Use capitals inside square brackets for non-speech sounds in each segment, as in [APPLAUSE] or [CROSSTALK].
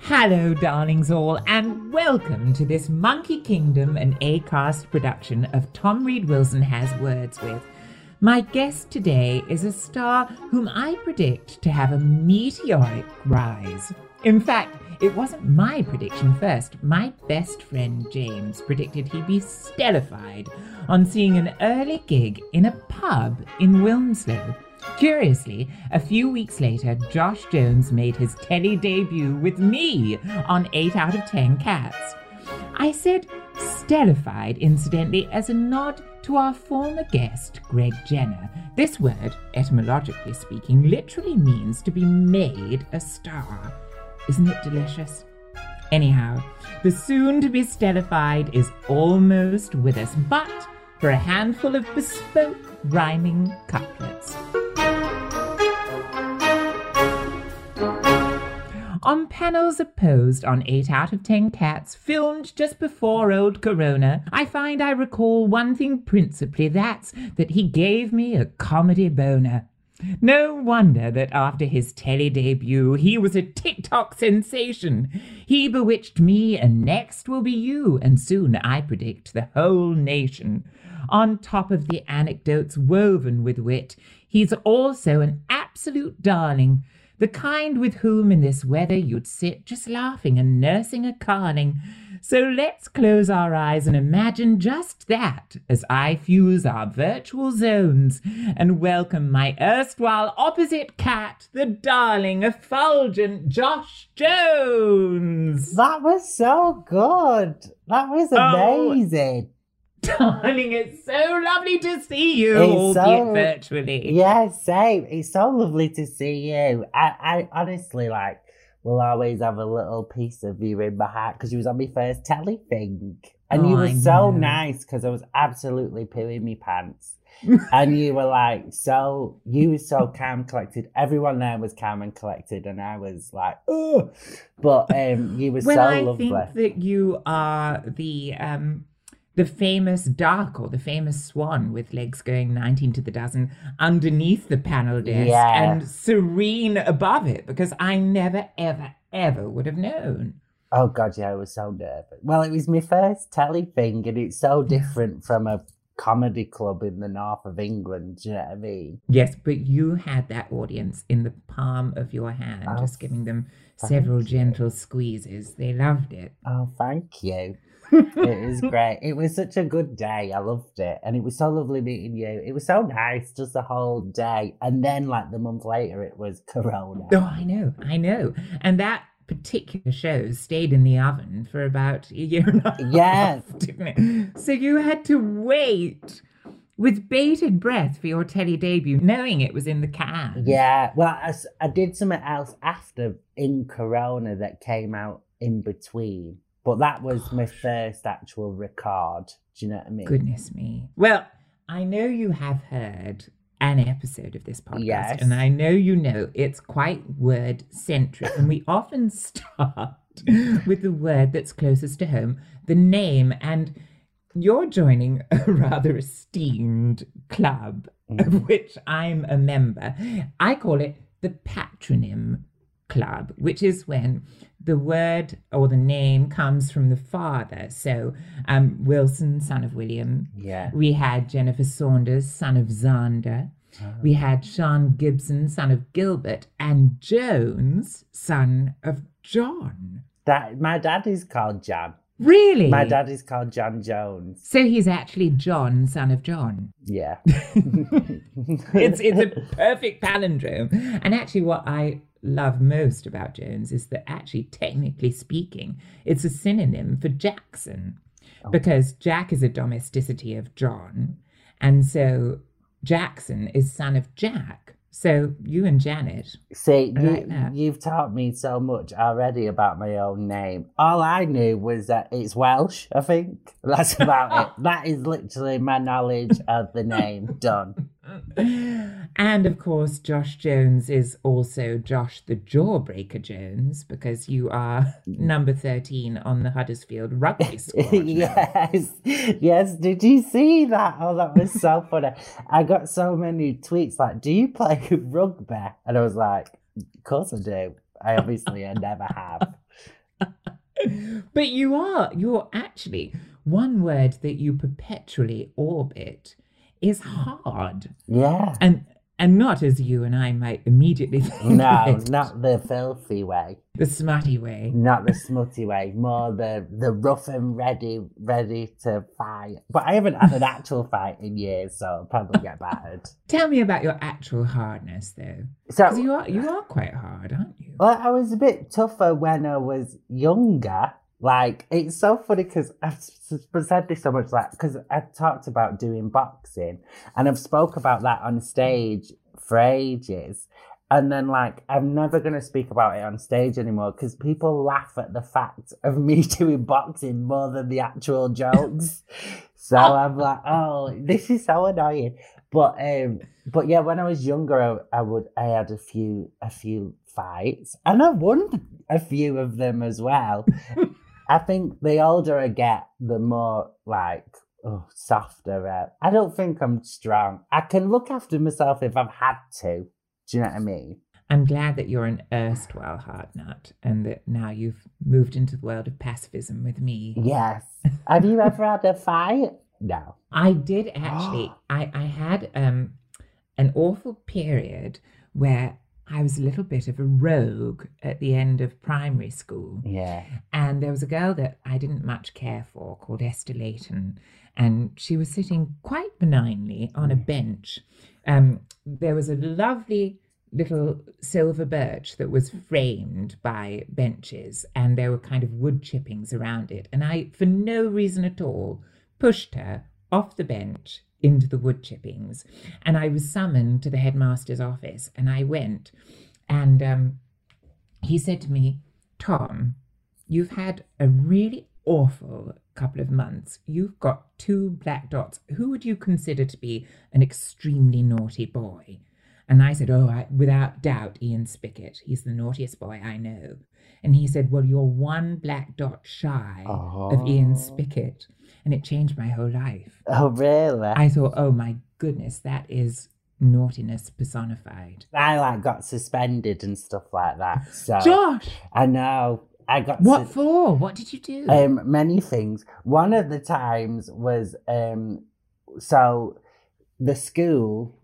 Hello, darlings all, and welcome to this Monkey Kingdom and Acast production of Tom Read Wilson Has Words With. My guest today is a star whom I predict to have a meteoric rise. In fact, it wasn't my prediction first. My best friend James predicted he'd be stellified on seeing an early gig in a pub in Wilmslow. Curiously, a few weeks later, Josh Jones made his telly debut with me on 8 out of 10 Cats. I said stellified, incidentally, as a nod to our former guest, Greg Jenner. This word, etymologically speaking, literally means to be made a star. Isn't it delicious? Anyhow, the soon to be stellified is almost with us, but for a handful of bespoke rhyming couplets. On panels opposed on 8 out of 10 cats, filmed just before old Corona, I find I recall one thing principally that's that he gave me a comedy boner. No wonder that after his telly debut, he was a TikTok sensation. He bewitched me, and next will be you, and soon I predict the whole nation. On top of the anecdotes woven with wit, he's also an absolute darling the kind with whom in this weather you'd sit just laughing and nursing a carling. So let's close our eyes and imagine just that as I fuse our virtual zones and welcome my erstwhile opposite cat, the darling, effulgent Josh Jones. That was so good. That was Oh, amazing. [LAUGHS] Darling, it's so lovely to see you, It's albeit so- virtually. Yeah, same. It's so lovely to see you. I, I honestly like will always have a little piece of you in my heart because you was on my first telly thing. And Oh, you were I so know. nice because I was absolutely pooing me pants. [LAUGHS] and you were like so you were so calm collected. Everyone there was calm and collected and I was like, oh but um you were Well, so I lovely. think that you are the um the famous duck or the famous swan with legs going 19 to the dozen underneath the panel desk Yeah. and serene above it because I never, ever, ever would have known. Oh god, yeah, I was so nervous. Well, it was my first telly thing, and it's so different from a comedy club in the north of England. Do you know what I mean? Yes, but you had that audience in the palm of your hand, Oh, just giving them several you. gentle squeezes. They loved it. Oh, thank you. It was great. It was such a good day. I loved it, and it was so lovely meeting you. It was so nice, just the whole day. And then, like the month later, it was Corona. Oh, I know, I know. And that particular show stayed in the oven for about a year and a half, Yes. [LAUGHS] didn't it? So you had to wait with bated breath for your telly debut, knowing it was in the can. Yeah, well, I did something else after in Corona that came out in between, but that was my first actual record. Do you know what I mean? Goodness me. Well, I know you have heard an episode of this podcast, Yes. and I know you know it's quite word centric, and we often [LAUGHS] start with the word that's closest to home, the name, and you're joining a [LAUGHS] rather esteemed club Mm. of which I'm a member. I call it the patronym club, which is when the word or the name comes from the father. So um, Wilson, son of William. Yeah. We had Jennifer Saunders, son of Zander. Ah. We had Sean Gibson, son of Gilbert, and Jones, son of John. That my dad is called John. Really? My dad is called John Jones. So he's actually John, son of John. Yeah. [LAUGHS] It's it's a perfect palindrome. And actually, what I love most about Jones is that actually, technically speaking, it's a synonym for Jackson, oh. because Jack is a domesticity of John, and so Jackson is son of Jack. So you and Janet, See, you, like you've taught me so much already about my own name. All I knew was that it's Welsh, I think. That's about it. [LAUGHS] That is literally my knowledge of the name. Done. [LAUGHS] and of course, Josh Jones is also Josh the Jawbreaker Jones because you are mm. number thirteen on the Huddersfield rugby [LAUGHS] squad. yes, yes. Did you see that? Oh, that was so [LAUGHS] funny. I got so many tweets like, "Do you play rugby?" And I was like, "Of course I do." I obviously I never have. But you are, you're actually one word that you perpetually orbit is hmm. hard. Yeah. And and not as you and I might immediately [LAUGHS] think No, it, not the filthy way, the smutty way. not the smutty way, more the the rough and ready, ready to fight. But I haven't had an actual fight in years, so I'll probably get battered. [LAUGHS] Tell me about your actual hardness though. So you are you are quite hard, aren't you? Well, I was a bit tougher when I was younger. Like, it's so funny because I've said this so much, like, because I've talked about doing boxing and I've spoke about that on stage for ages. And then, like, I'm never going to speak about it on stage anymore because people laugh at the fact of me [LAUGHS] doing boxing more than the actual jokes. [LAUGHS] so I'm like, oh, this is so annoying. But um, but yeah, when I was younger, I, I would I had a few a few fights, and I won a few of them as well. [LAUGHS] I think the older I get, the more like oh, softer. Uh, I don't think I'm strong. I can look after myself if I've had to. Do you know what I mean? I'm glad that you're an erstwhile hard nut and that now you've moved into the world of pacifism with me. Yes. [LAUGHS] Have you ever had a fight? No. I did actually. [GASPS] I, I had um an awful period where I was a little bit of a rogue at the end of primary school. Yeah. And there was a girl that I didn't much care for called Esther Layton. And she was sitting quite benignly on a bench. Um, there was a lovely little silver birch that was framed by benches, and there were kind of wood chippings around it. And I, for no reason at all, pushed her off the bench into the wood chippings. And I was summoned to the headmaster's office, and I went. And um, he said to me, Tom, you've had a really awful couple of months. You've got two black dots. Who would you consider to be an extremely naughty boy? And I said, Oh, I, without doubt, Ian Spickett. He's the naughtiest boy I know. And he said, Well, you're one black dot shy of Ian Oh. And it changed my whole life. Oh, really? I thought, Oh my goodness, that is naughtiness personified. I like got suspended and stuff like that. So Josh, I know I got what for? What did you do? um many things. One of the times was um so the school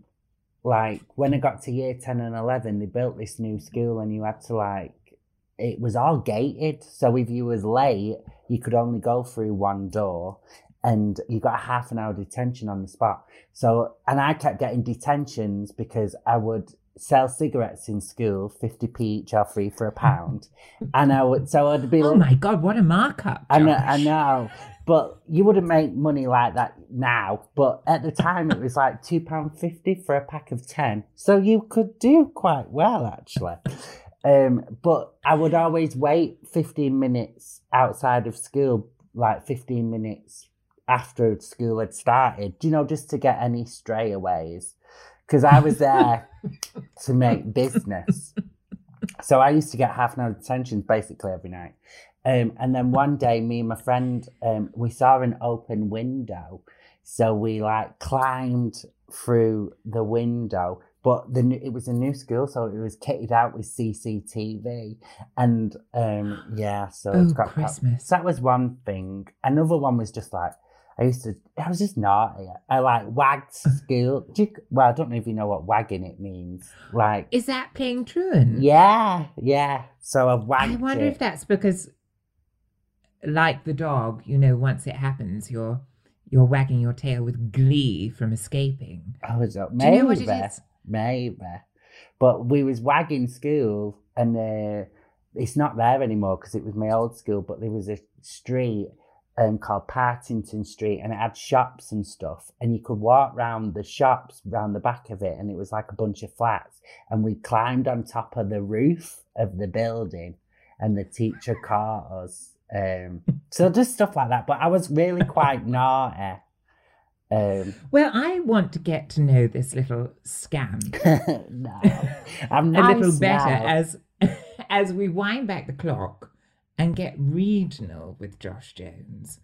like when I got to year ten and eleven, they built this new school and you had to like it was all gated. So if you was late, you could only go through one door and you got a half an hour detention on the spot. So and I kept getting detentions because I would sell cigarettes in school, 50p each or free for a [LAUGHS] pound. and I would so I'd be oh my God, what a markup. I know, I know, but you wouldn't make money like that now. But at the time, it was like two pound fifty for a pack of ten, so you could do quite well actually. Um, but I would always wait fifteen minutes outside of school, like fifteen minutes after school had started. You know, just to get any strayaways, because I was there to make business. So I used to get half an hour detentions basically every night. Um, and then one day, me and my friend, um, we saw an open window. So we like climbed through the window but the it was a new school, so it was kitted out with CCTV, and um, [GASPS] yeah, so Oh, it's got Christmas. So that was one thing. Another one was just like I used to. I was just naughty. I like wagged [LAUGHS] school. You, well, I don't know if you know what wagging it means. Like, Is that playing truant? yeah, yeah. So I wagged I wonder it. if that's because, like the dog, you know, once it happens, you're you're wagging your tail with glee from escaping. I was up. Do you know what it is? Maybe. But we was wagging school, and uh, it's not there anymore because it was my old school. But there was a street um, called Partington Street, and it had shops and stuff, and you could walk round the shops round the back of it, and it was like a bunch of flats. And we climbed on top of the roof of the building, and the teacher caught us. Um, [LAUGHS] so just stuff like that. But I was really quite naughty. Um, Well, I want to get to know this little scam [LAUGHS] no, I'm a little better now. as [LAUGHS] as we wind back the clock and get regional with Josh Jones.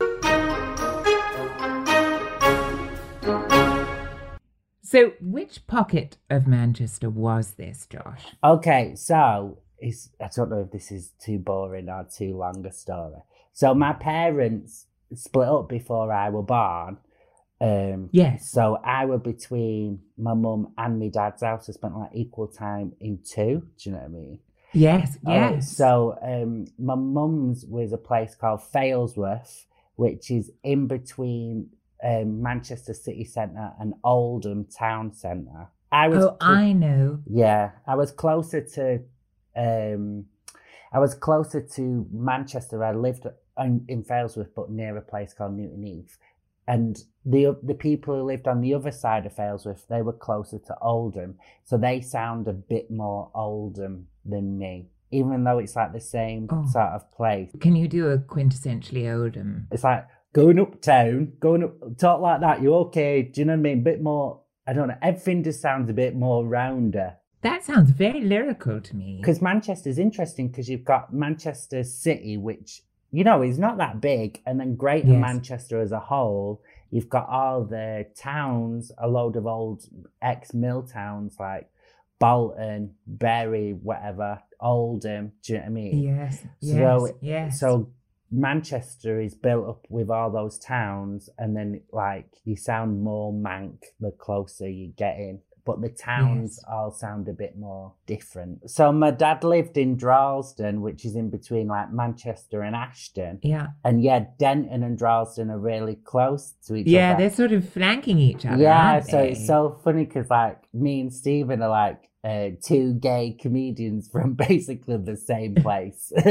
So, which pocket of Manchester was this, Josh? Okay, so it's, I don't know if this is too boring or too long a story. So my parents split up before I was born. Um, Yes. So I was between my mum and my dad's house. I spent like equal time in two. Do you know what I mean? Yes, Oh, yes. so um, my mum's was a place called Failsworth, which is in between um, Manchester City Centre and Oldham Town Centre. I was oh, cl- I know. yeah, I was closer to um I was closer to Manchester. I lived in, in Failsworth, but near a place called Newton Heath. And the the people who lived on the other side of Failsworth, they were closer to Oldham, so they sound a bit more Oldham than me, even though it's like the same Oh. sort of place. Can you do a quintessentially Oldham? It's like going uptown, going up, talk like that. You're okay? Do you know what I mean? A bit more. I don't know. Everything just sounds a bit more rounder. That sounds very lyrical to me. Because Manchester's interesting because you've got Manchester City, which, you know, is not that big, and then Greater Yes. Manchester as a whole. You've got all the towns, a load of old ex mill towns like Bolton, Bury, whatever, Oldham. Do you know what I mean? Yes, yes, So, yes. So Manchester is built up with all those towns, and then like you sound more Manc the closer you get in. But the towns Yes. all sound a bit more different. So my dad lived in Droylsden, which is in between like Manchester and Ashton. yeah, And yeah, Denton and Droylsden are really close to each yeah, other. Yeah, they're sort of flanking each other. Yeah, so it's so funny because like me and Stephen are like uh, two gay comedians [LAUGHS] from basically the same [LAUGHS] place. [LAUGHS]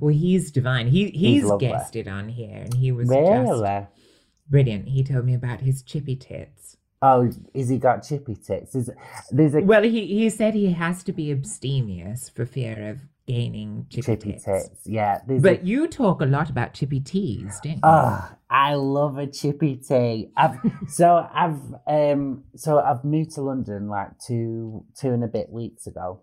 well, he's divine. He he's, lovely. guested on here, and he was just really? brilliant. He told me about his chippy tits. Oh, is he got chippy tits? Is there's a Well, he he said he has to be abstemious for fear of gaining chippy, chippy tits. tits? Yeah, But a, you talk a lot about chippy teas, don't you? oh, I love a chippy tea. I've [LAUGHS] so I've um so I've moved to London like two two and a bit weeks ago.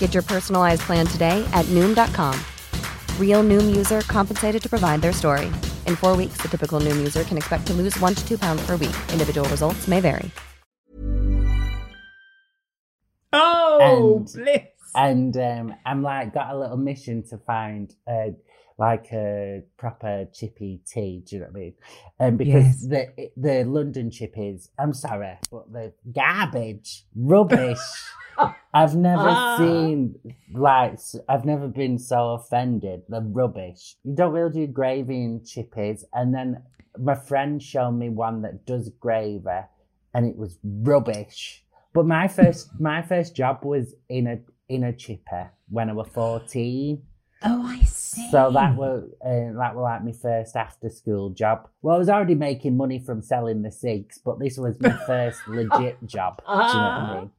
Get your personalized plan today at Noom.com. Real Noom user compensated to provide their story. In four weeks, the typical Noom user can expect to lose one to two pounds per week. Individual results may vary. Oh, And- bliss. And um, I'm like got a little mission to find uh, like a proper chippy tea. Do you know what I mean? Um, because the the London chippies, I'm sorry, but the garbage, rubbish. [LAUGHS] I've never Ah. seen like I've never been so offended. The rubbish. You don't really do gravy in chippies, and then my friend showed me one that does gravy, and it was rubbish. But my first my first job was in a in a chipper when I was fourteen. Oh, I see. So that was uh, that was like my first after school job. Well, I was already making money from selling the cigs, but this was my [LAUGHS] first legit job. Do you know what I mean?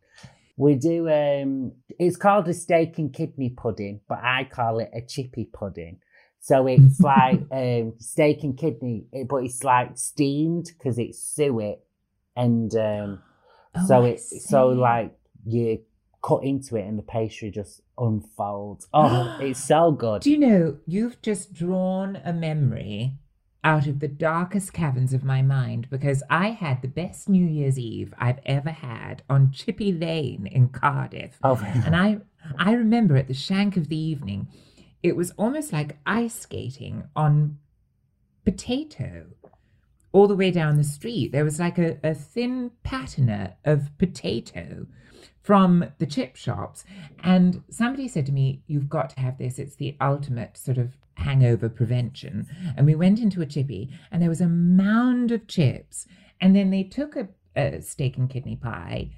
We do. Um, it's called a steak and kidney pudding, but I call it a chippy pudding. So it's [LAUGHS] like um, steak and kidney, but it's like steamed because it's suet, and um, Oh, so I it so like you cut into it and the pastry just unfolds. Oh, [GASPS] it's so good. Do you know, you've just drawn a memory out of the darkest caverns of my mind because I had the best New Year's Eve I've ever had on Chippy Lane in Cardiff. Oh, And I I remember at the shank of the evening, it was almost like ice skating on potato all the way down the street. There was like a, a thin patina of potato from the chip shops. And somebody said to me, You've got to have this. It's the ultimate sort of hangover prevention. And we went into a chippy and there was a mound of chips. And then they took a, a steak and kidney pie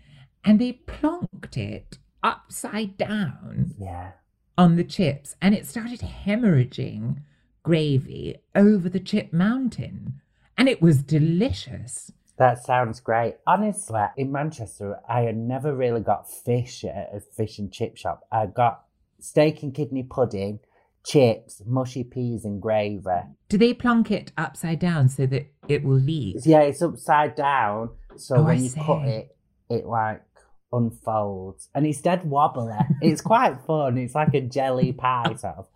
and they plonked it upside down yeah. on the chips and it started hemorrhaging gravy over the chip mountain. And it was delicious. That sounds great. Honestly, in Manchester, I had never really got fish at a fish and chip shop. I got steak and kidney pudding, chips, mushy peas, and gravy. Do they plonk it upside down so that it will leak? Yeah, it's upside down, so Oh, I when you cut it, it like unfolds, and it's dead wobbly. it's quite fun. It's like a jelly pie sort of.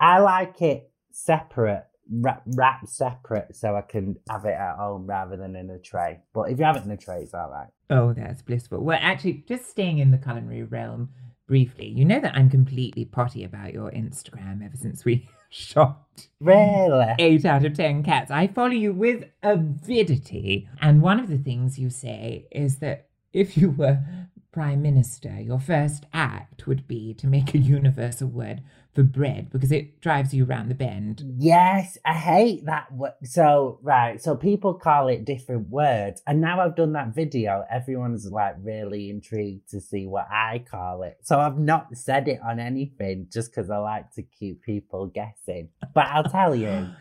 I like it separate, wrap, wrapped separate, so I can have it at home rather than in a tray. But if you have it in a tray, it's all right. Oh, that's blissful. Well, actually, just staying in the culinary realm briefly, you know that I'm completely potty about your Instagram ever since we [LAUGHS] shot Really? eight out of ten cats. I follow you with avidity. And one of the things you say is that if you were prime minister, your first act would be to make a universal word for bread because it drives you around the bend. Yes, I hate that. So, right, so people call it different words. And now I've done that video, everyone's like really intrigued to see what I call it. So I've not said it on anything just because I like to keep people guessing. But I'll tell you. [GASPS]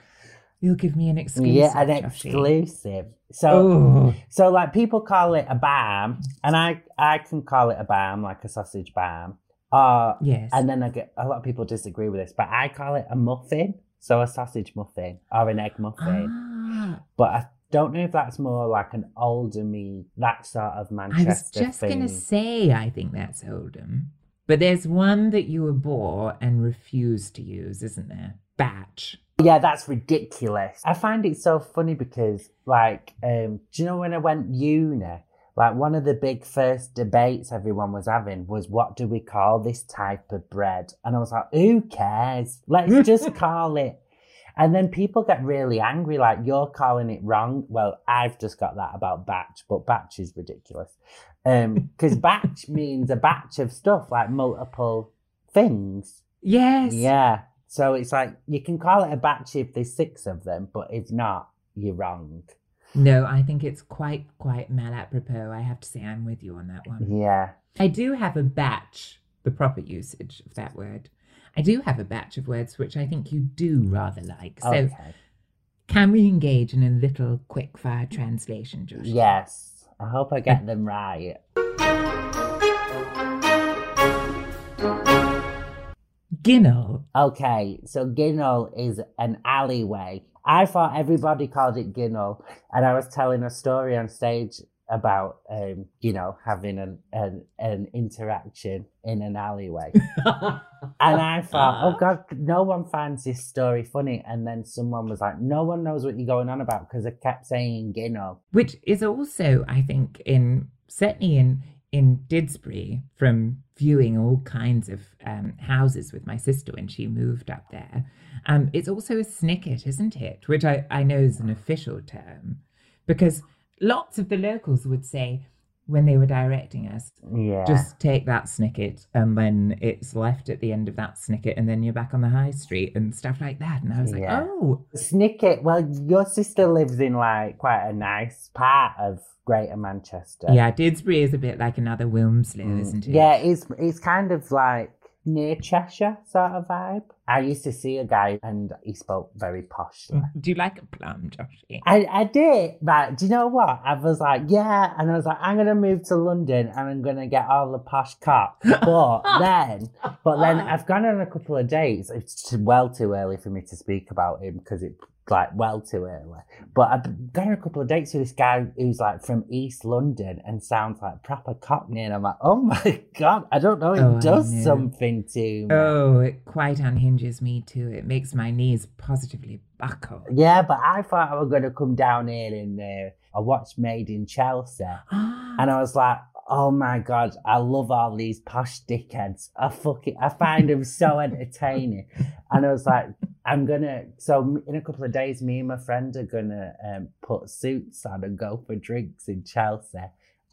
You'll give me an exclusive. yeah, an exclusive. So, so like people call it a bam, and I I can call it a bam, like a sausage bam. Uh, yes. and then I get a lot of people disagree with this, but I call it a muffin. So a sausage muffin or an egg muffin. Ah, But I don't know if that's more like an older me, that sort of Manchester I was just thing. going to say, I think that's Oldham. But there's one that you abhor and refuse to use, isn't there? Batch. Yeah, that's ridiculous. I find it so funny because, like, um, do you know when I went uni? Like, one of the big first debates everyone was having was, what do we call this type of bread? And I was like, who cares? Let's [LAUGHS] just call it. And then people get really angry, like, you're calling it wrong. Well, I've just got that about batch, but batch is ridiculous. Um, Because batch [LAUGHS] means a batch of stuff, like multiple things. Yes. Yeah. So it's like you can call it a batch if there's six of them, but if not, you're wrong. No, I think it's quite, quite mal apropos. I have to say I'm with you on that one. Yeah. I do have a batch the proper usage of that word. I do have a batch of words which I think you do rather like. So Okay. can we engage in a little quick fire translation, Josh? Yes. I hope I get them right. Ginnel. Okay, so Ginnel is an alleyway. I thought everybody called it Ginnel, and I was telling a story on stage about, um, you know, having an, an an interaction in an alleyway, [LAUGHS] and I thought, oh God, no one finds this story funny. And then someone was like, no one knows what you're going on about because I kept saying Ginnel. which is also, I think, in certainly in in Didsbury from viewing all kinds of um, houses with my sister when she moved up there. Um, it's also a snicket, isn't it? Which I, I know is an official term because lots of the locals would say when they were directing us, Yeah. just take that snicket and then it's left at the end of that snicket and then you're back on the high street and stuff like that. And I was like, oh, Snicket. Well, your sister lives in like quite a nice part of Greater Manchester. yeah, Didsbury is a bit like another Wilmslow, Mm. isn't it? Yeah, it's it's kind of like near Cheshire sort of vibe. I used to see a guy and he spoke very poshly. Mm, do you like a plum, Joshy? I, I did, but do you know what? I was like, yeah, and I was like, I'm gonna move to London and I'm gonna get all the posh cock. But [LAUGHS] then, but then I've gone on a couple of dates. It's well too early for me to speak about him because it's like well too early. But I've gone on a couple of dates with this guy who's like from East London and sounds like proper Cockney, and I'm like, oh [LAUGHS] my god, I don't know, it Oh, does something to me. Oh, it quite unhinges me too. It makes my knees positively buckle. Yeah, but I thought I was gonna come down here and uh, I watched Made in Chelsea. Ah, And I was like, oh my God, I love all these posh dickheads. I fucking, I find them so [LAUGHS] entertaining. And I was like, I'm gonna, so in a couple of days, me and my friend are gonna um, put suits on and go for drinks in Chelsea.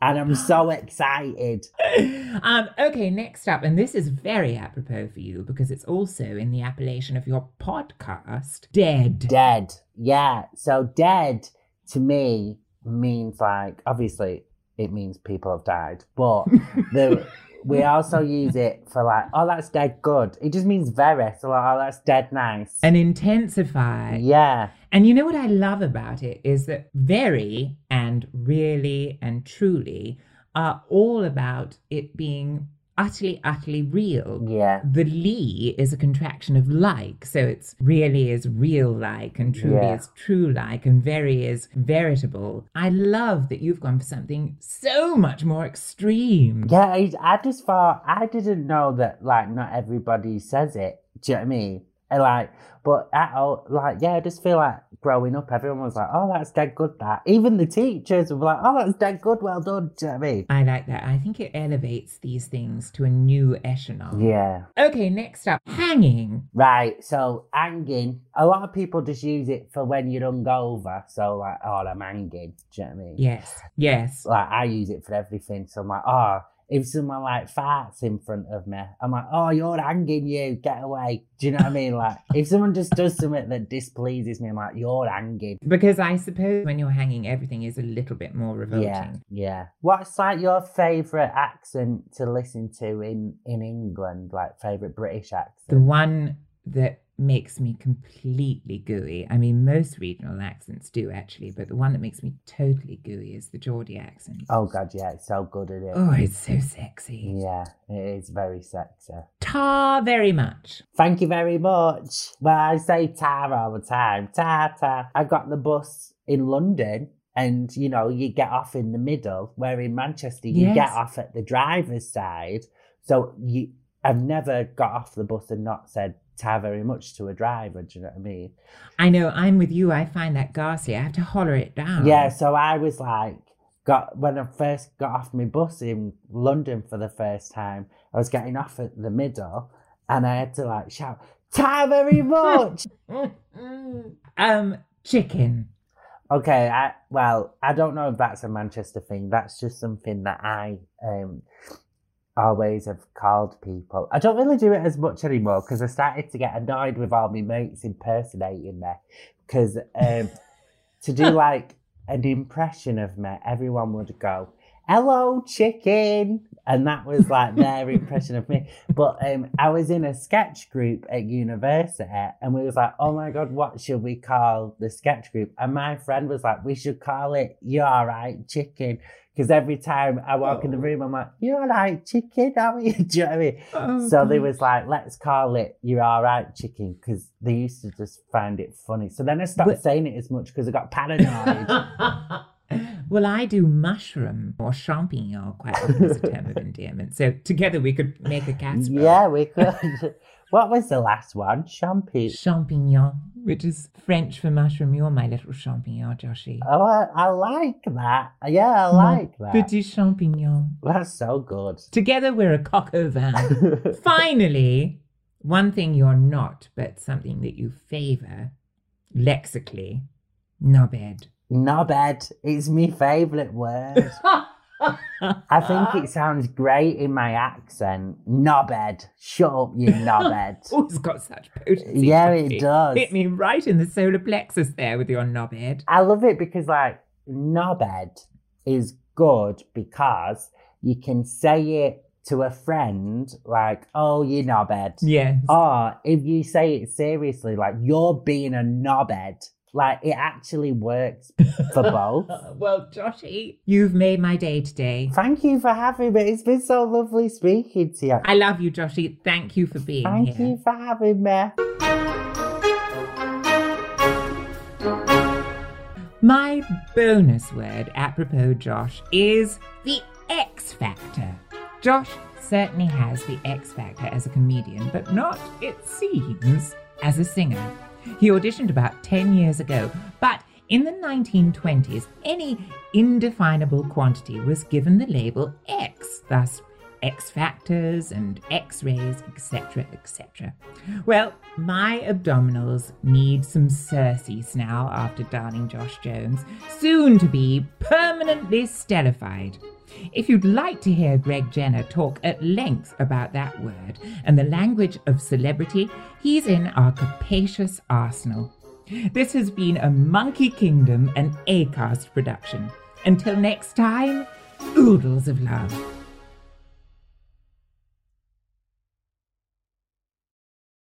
And I'm so [GASPS] excited. [LAUGHS] um, okay, next up, and this is very apropos for you because it's also in the appellation of your podcast, Dead. Dead. Yeah. So dead to me means like, obviously, it means people have died. But [LAUGHS] the we also use it for like, oh, that's dead good. It just means very. So like, oh, that's dead nice. and intensify. yeah. And you know what I love about it is that very and really and truly are all about it being utterly, utterly real. Yeah. The Lee is a contraction of like, so it's really is real like, and truly Yeah. is true like, and very is veritable. I love that you've gone for something so much more extreme. Yeah. I, I just thought, I didn't know that like not everybody says it. Do you know what I mean? And, like, but at all, like, yeah, I just feel like growing up, everyone was like, oh, that's dead good, that. Even the teachers were like, oh, that's dead good, well done. Do you know what I mean? I like that. I think it elevates these things to a new echelon. Yeah. Okay, next up, hanging. Right, so hanging, a lot of people just use it for when you're hungover. So, like, oh, I'm hanging. Do you know what I mean? Yes, yes. Like, I use it for everything. So, I'm like, oh, if someone like farts in front of me, I'm like, oh, you're hanging, you, get away. Do you know what I mean? Like, if someone just does something that displeases me, I'm like, you're hanging. Because I suppose when you're hanging, everything is a little bit more revolting. Yeah, yeah. What's like your favourite accent to listen to in in England? Like favourite British accent? The one that makes me completely gooey. I mean, most regional accents do actually, but the one that makes me totally gooey is the Geordie accent. Oh god, yeah, it's so good at it. Oh, it's so sexy. Yeah, it is very sexy. Tar very much. Thank you very much. Well, I say tar all the time. Tar, tar. I got the bus in London and, you know, you get off in the middle, where in Manchester, you get off at the driver's side. So you, I've never got off the bus and not said tar very much to a driver. Do you know what I mean? I know, I'm with you. I find that ghastly. I have to holler it down. Yeah, so I was like, got when I first got off my bus in London for the first time, I was getting off at the middle and I had to like shout, tar very [LAUGHS] much. um, chicken. Okay, I well, I don't know if that's a Manchester thing. That's just something that I um always have called people. I don't really do it as much anymore because I started to get annoyed with all my mates impersonating me. Because um, to do [LAUGHS] like an impression of me, everyone would go, "Hello, chicken," And that was like their [LAUGHS] impression of me. But um, I was in a sketch group at university and we was like, oh my God, what should we call the sketch group? And my friend was like, we should call it you're right Chicken. Because every time I walk in the oh. room, I'm like, you're alright chicken? Are you? [LAUGHS] Do you know what I mean? Oh, so they was like, let's call it You're Alright Chicken. Because they used to just find it funny. So then I stopped But- saying it as much because I got paranoid. [LAUGHS] well, I do mushroom or champignon quite often as a term of [LAUGHS] endearment. So together we could make a casserole. yeah, we could. What was the last one? Champagne. Champignon, which is French for mushroom. You're my little champignon, Joshy. Oh, I, I like that. Yeah, I like that. Petit champignon. That's so good. Together we're a coq au vin. Finally, one thing you're not, but something that you favour, lexically, knobhead. Knobhead. It's my favourite word. [LAUGHS] I think it sounds great in my accent. Knobhead. Shut up, you [LAUGHS] knobhead. Oh, it's got such potency. Yeah, it does. Hit me right in the solar plexus there with your knobhead. I love it because, like, knobhead is good because you can say it to a friend, like, oh, you knobhead. Yes. Or if you say it seriously, like, you're being a knobhead, like, it actually works [LAUGHS] for both. well, Joshy, you've made my day today. Thank you for having me. It's been so lovely speaking to you. I love you, Joshy. Thank you for being Thank here. Thank you for having me. My bonus word, apropos Josh, is the X Factor. Josh certainly has the X Factor as a comedian, but not, it seems, as a singer. He auditioned about 10 years ago, but in the 1920s, any indefinable quantity was given the label X, thus X factors and X rays, etc., etc. Well, my abdominals need some Circes now after darling Josh Jones, soon to be permanently stellified. If you'd like to hear Greg Jenner talk at length about that word and the language of celebrity, he's in our capacious arsenal. This has been a Monkey Kingdom and Acast production. Until next time, oodles of love.